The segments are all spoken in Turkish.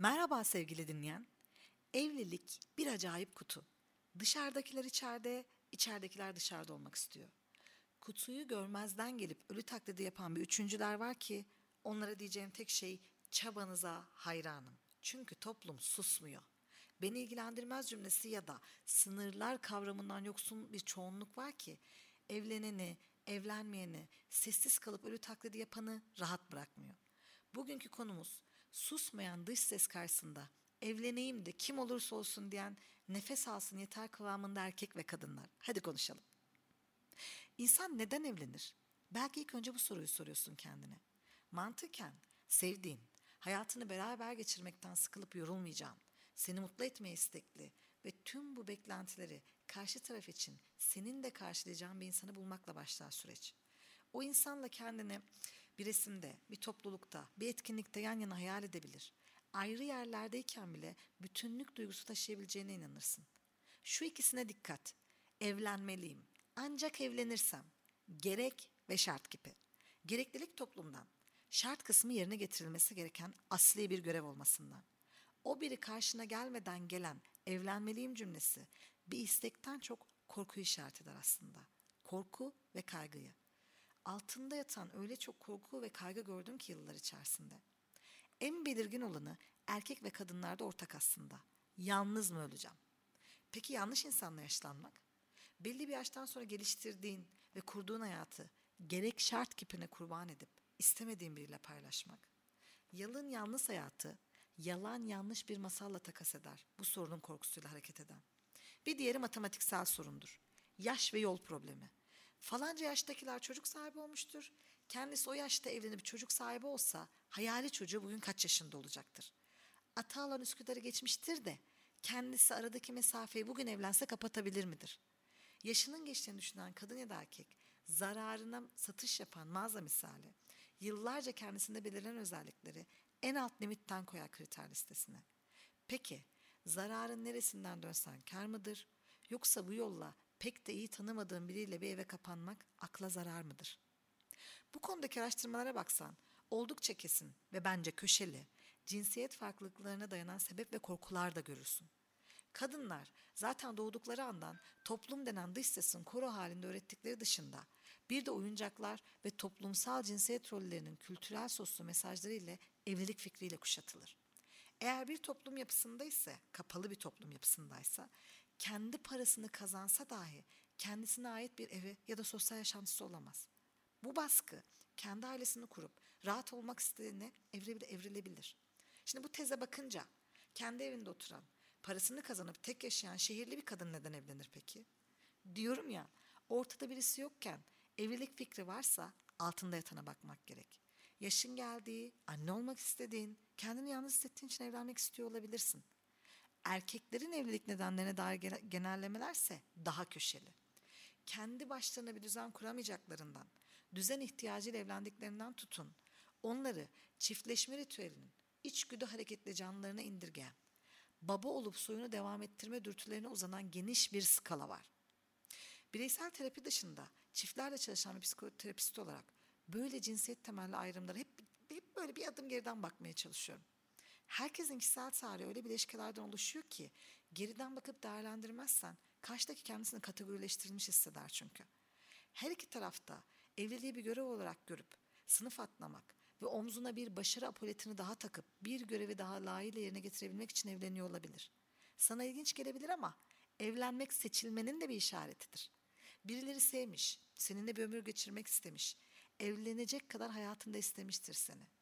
Merhaba sevgili dinleyen. Evlilik bir acayip kutu. Dışarıdakiler içeride, içeridekiler dışarıda olmak istiyor. Kutuyu görmezden gelip ölü taklidi yapan bir üçüncüler var ki onlara diyeceğim tek şey çabanıza hayranım. Çünkü toplum susmuyor. Beni ilgilendirmez cümlesi ya da sınırlar kavramından yoksun bir çoğunluk var ki evleneni, evlenmeyeni, sessiz kalıp ölü taklidi yapanı rahat bırakmıyor. Bugünkü konumuz susmayan dış ses karşısında evleneyim de kim olursa olsun diyen nefes alsın yeter kıvamında erkek ve kadınlar. Hadi konuşalım. İnsan neden evlenir? Belki ilk önce bu soruyu soruyorsun kendine. Mantıken sevdiğin, hayatını beraber geçirmekten sıkılıp yorulmayacağın, seni mutlu etmeye istekli ve tüm bu beklentileri karşı taraf için senin de karşılayacağın bir insanı bulmakla başlar süreç. O insanla kendini bir resimde, bir toplulukta, bir etkinlikte yan yana hayal edebilir. Ayrı yerlerdeyken bile bütünlük duygusu taşıyabileceğine inanırsın. Şu ikisine dikkat. Evlenmeliyim. Ancak evlenirsem. Gerek ve şart gibi. Gereklilik toplumdan. Şart kısmı yerine getirilmesi gereken asli bir görev olmasından. O biri karşına gelmeden gelen evlenmeliyim cümlesi bir istekten çok korku işaret eder aslında. Korku ve kaygıyı. Altında yatan öyle çok korku ve kaygı gördüm ki yıllar içerisinde. En belirgin olanı erkek ve kadınlarda ortak aslında. Yalnız mı öleceğim? Peki yanlış insanla yaşlanmak? Belli bir yaştan sonra geliştirdiğin ve kurduğun hayatı gerek şart kipine kurban edip istemediğin biriyle paylaşmak. Yalın yalnız hayatı yalan yanlış bir masalla takas eder. Bu sorunun korkusuyla hareket eden. Bir diğeri matematiksel sorundur. Yaş ve yol problemi. Falanca yaştakiler çocuk sahibi olmuştur. Kendisi o yaşta evlenip çocuk sahibi olsa hayali çocuğu bugün kaç yaşında olacaktır? Ata alan Üsküdar'ı geçmiştir de kendisi aradaki mesafeyi bugün evlense kapatabilir midir? Yaşının geçtiğini düşünen kadın ya da erkek zararına satış yapan mağaza misali yıllarca kendisinde belirlenen özellikleri en alt limitten koyar kriter listesine. Peki zararın neresinden dönsen kar mıdır? Yoksa bu yolla pek de iyi tanımadığın biriyle bir eve kapanmak akla zarar mıdır? Bu konudaki araştırmalara baksan oldukça kesin ve bence köşeli cinsiyet farklılıklarına dayanan sebep ve korkular da görürsün. Kadınlar zaten doğdukları andan toplum denen dış sesin koro halinde öğrettikleri dışında bir de oyuncaklar ve toplumsal cinsiyet rollerinin kültürel soslu mesajları ile evlilik fikriyle kuşatılır. Eğer bir toplum yapısında ise, kapalı bir toplum yapısındaysa, kendi parasını kazansa dahi kendisine ait bir evi ya da sosyal yaşantısı olamaz. Bu baskı kendi ailesini kurup rahat olmak istediğine evrilebilir. Şimdi bu teze bakınca kendi evinde oturan, parasını kazanıp tek yaşayan şehirli bir kadın neden evlenir peki? Diyorum ya, ortada birisi yokken evlilik fikri varsa altında yatana bakmak gerek. Yaşın geldiği, anne olmak istediğin, kendini yalnız hissettiğin için evlenmek istiyor olabilirsin. Erkeklerin evlilik nedenlerine dair genellemelerse daha köşeli. Kendi başlarına bir düzen kuramayacaklarından, düzen ihtiyacıyla evlendiklerinden tutun, onları çiftleşme ritüelinin içgüdü hareketli canlılarına indirgeyen, baba olup soyunu devam ettirme dürtülerine uzanan geniş bir skala var. Bireysel terapi dışında çiftlerle çalışan bir psikoterapist olarak böyle cinsiyet temelli ayrımlara hep, hep böyle bir adım geriden bakmaya çalışıyorum. Herkesin kişisel tarihi öyle bileşkelerden oluşuyor ki geriden bakıp değerlendirmezsen karşıdaki kendisini kategorileştirilmiş hisseder çünkü. Her iki tarafta evliliği bir görev olarak görüp sınıf atlamak ve omzuna bir başarı apoletini daha takıp bir görevi daha layığıyla yerine getirebilmek için evleniyor olabilir. Sana ilginç gelebilir ama evlenmek seçilmenin de bir işaretidir. Birileri sevmiş, seninle bir ömür geçirmek istemiş, evlenecek kadar hayatında istemiştir seni.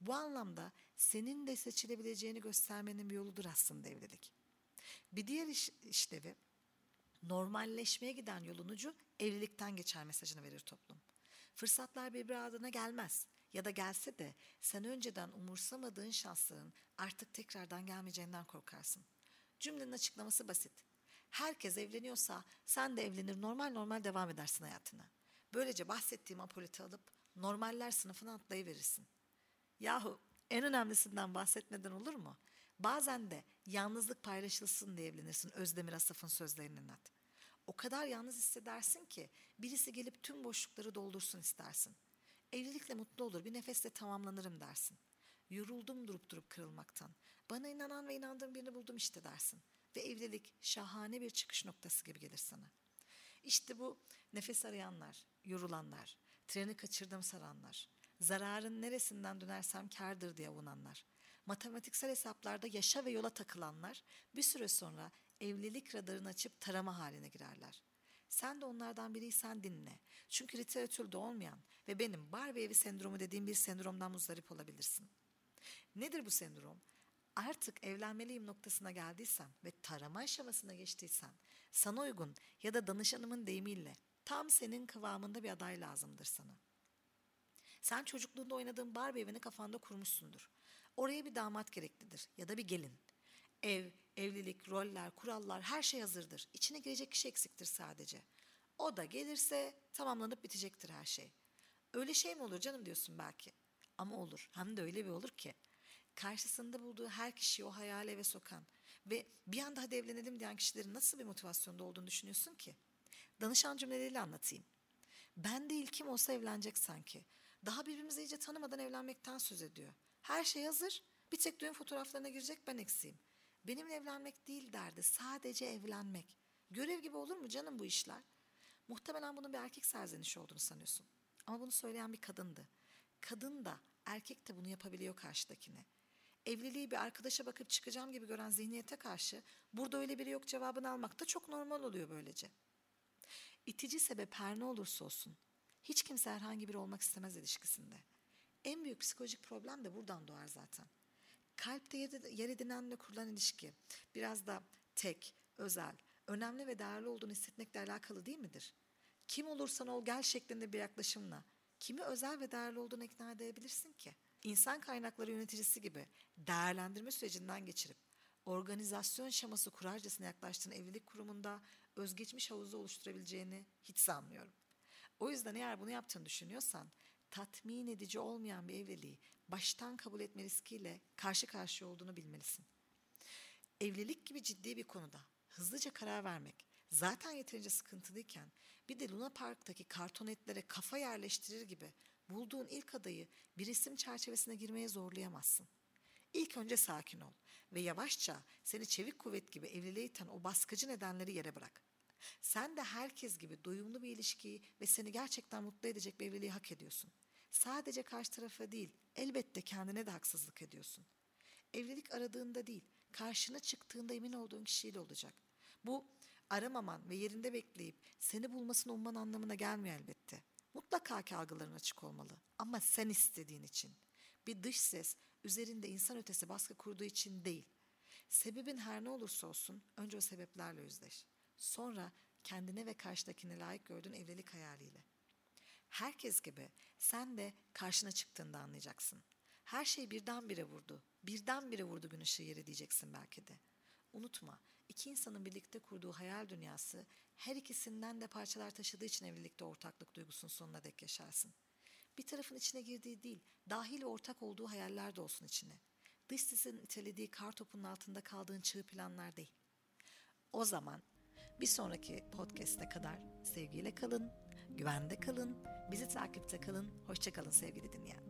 Bu anlamda senin de seçilebileceğini göstermenin bir yoludur aslında evlilik. Bir diğer iş, işlevi normalleşmeye giden yolun ucu evlilikten geçer mesajını verir toplum. Fırsatlar birbiri adına gelmez ya da gelse de sen önceden umursamadığın şansların artık tekrardan gelmeyeceğinden korkarsın. Cümlenin açıklaması basit. Herkes evleniyorsa sen de evlenir normal normal devam edersin hayatına. Böylece bahsettiğim apoleti alıp normaller sınıfına atlayıverirsin. Yahu en önemlisinden bahsetmeden olur mu? Bazen de yalnızlık paylaşılsın diye evlenirsin Özdemir Asaf'ın sözlerinin at. O kadar yalnız hissedersin ki birisi gelip tüm boşlukları doldursun istersin. Evlilikle mutlu olur bir nefesle tamamlanırım dersin. Yoruldum durup durup kırılmaktan. Bana inanan ve inandığım birini buldum işte dersin. Ve evlilik şahane bir çıkış noktası gibi gelir sana. İşte bu nefes arayanlar, yorulanlar, treni kaçırdım saranlar, zararın neresinden dönersem kardır diye avunanlar, matematiksel hesaplarda yaşa ve yola takılanlar bir süre sonra evlilik radarını açıp tarama haline girerler. Sen de onlardan biriysen dinle. Çünkü literatürde olmayan ve benim Barbie evi sendromu dediğim bir sendromdan muzdarip olabilirsin. Nedir bu sendrom? Artık evlenmeliyim noktasına geldiysen ve tarama aşamasına geçtiysen sana uygun ya da danışanımın deyimiyle tam senin kıvamında bir aday lazımdır sana. Sen çocukluğunda oynadığın Barbie evini kafanda kurmuşsundur. Oraya bir damat gereklidir ya da bir gelin. Ev, evlilik, roller, kurallar her şey hazırdır. İçine girecek kişi eksiktir sadece. O da gelirse tamamlanıp bitecektir her şey. Öyle şey mi olur canım diyorsun belki. Ama olur. Hem de öyle bir olur ki. Karşısında bulduğu her kişiyi o hayale eve sokan ve bir anda hadi evlenelim diyen kişilerin nasıl bir motivasyonda olduğunu düşünüyorsun ki? Danışan cümleleriyle anlatayım. Ben değil kim olsa evlenecek sanki. Daha birbirimizi iyice tanımadan evlenmekten söz ediyor. Her şey hazır. Bir tek düğün fotoğraflarına girecek ben eksiğim. Benimle evlenmek değil derdi. Sadece evlenmek. Görev gibi olur mu canım bu işler? Muhtemelen bunun bir erkek serzenişi olduğunu sanıyorsun. Ama bunu söyleyen bir kadındı. Kadın da erkek de bunu yapabiliyor karşıdakine. Evliliği bir arkadaşa bakıp çıkacağım gibi gören zihniyete karşı burada öyle biri yok cevabını almak da çok normal oluyor böylece. İtici sebep her ne olursa olsun hiç kimse herhangi biri olmak istemez ilişkisinde. En büyük psikolojik problem de buradan doğar zaten. Kalpte yer edinenle kurulan ilişki biraz da tek, özel, önemli ve değerli olduğunu hissetmekle alakalı değil midir? Kim olursan ol gel şeklinde bir yaklaşımla kimi özel ve değerli olduğunu ikna edebilirsin ki? İnsan kaynakları yöneticisi gibi değerlendirme sürecinden geçirip organizasyon şeması kurarcasına yaklaştığın evlilik kurumunda özgeçmiş havuzu oluşturabileceğini hiç sanmıyorum. O yüzden eğer bunu yaptığını düşünüyorsan tatmin edici olmayan bir evliliği baştan kabul etme riskiyle karşı karşıya olduğunu bilmelisin. Evlilik gibi ciddi bir konuda hızlıca karar vermek zaten yeterince sıkıntılıyken bir de Luna Park'taki kartonetlere kafa yerleştirir gibi bulduğun ilk adayı bir isim çerçevesine girmeye zorlayamazsın. İlk önce sakin ol ve yavaşça seni çevik kuvvet gibi evliliğe iten o baskıcı nedenleri yere bırak. Sen de herkes gibi doyumlu bir ilişkiyi ve seni gerçekten mutlu edecek bir evliliği hak ediyorsun. Sadece karşı tarafa değil, elbette kendine de haksızlık ediyorsun. Evlilik aradığında değil, karşına çıktığında emin olduğun kişiyle olacak. Bu aramaman ve yerinde bekleyip seni bulmasını umman anlamına gelmiyor elbette. Mutlaka ki algıların açık olmalı ama sen istediğin için. Bir dış ses üzerinde insan ötesi baskı kurduğu için değil. Sebebin her ne olursa olsun önce o sebeplerle yüzleş. Sonra kendine ve karşıdakine layık gördüğün evlilik hayaliyle. Herkes gibi sen de karşına çıktığında anlayacaksın. Her şey birdenbire vurdu. Birdenbire vurdu gün ışığı yeri diyeceksin belki de. Unutma, iki insanın birlikte kurduğu hayal dünyası her ikisinden de parçalar taşıdığı için evlilikte ortaklık duygusunun sonuna dek yaşarsın. Bir tarafın içine girdiği değil, dahil ve ortak olduğu hayaller de olsun içine. Dış sesin itelediği kar topunun altında kaldığın çığ planlar değil. O zaman bir sonraki podcast'e kadar sevgiyle kalın, güvende kalın, bizi takipte kalın, hoşçakalın sevgili dinleyen.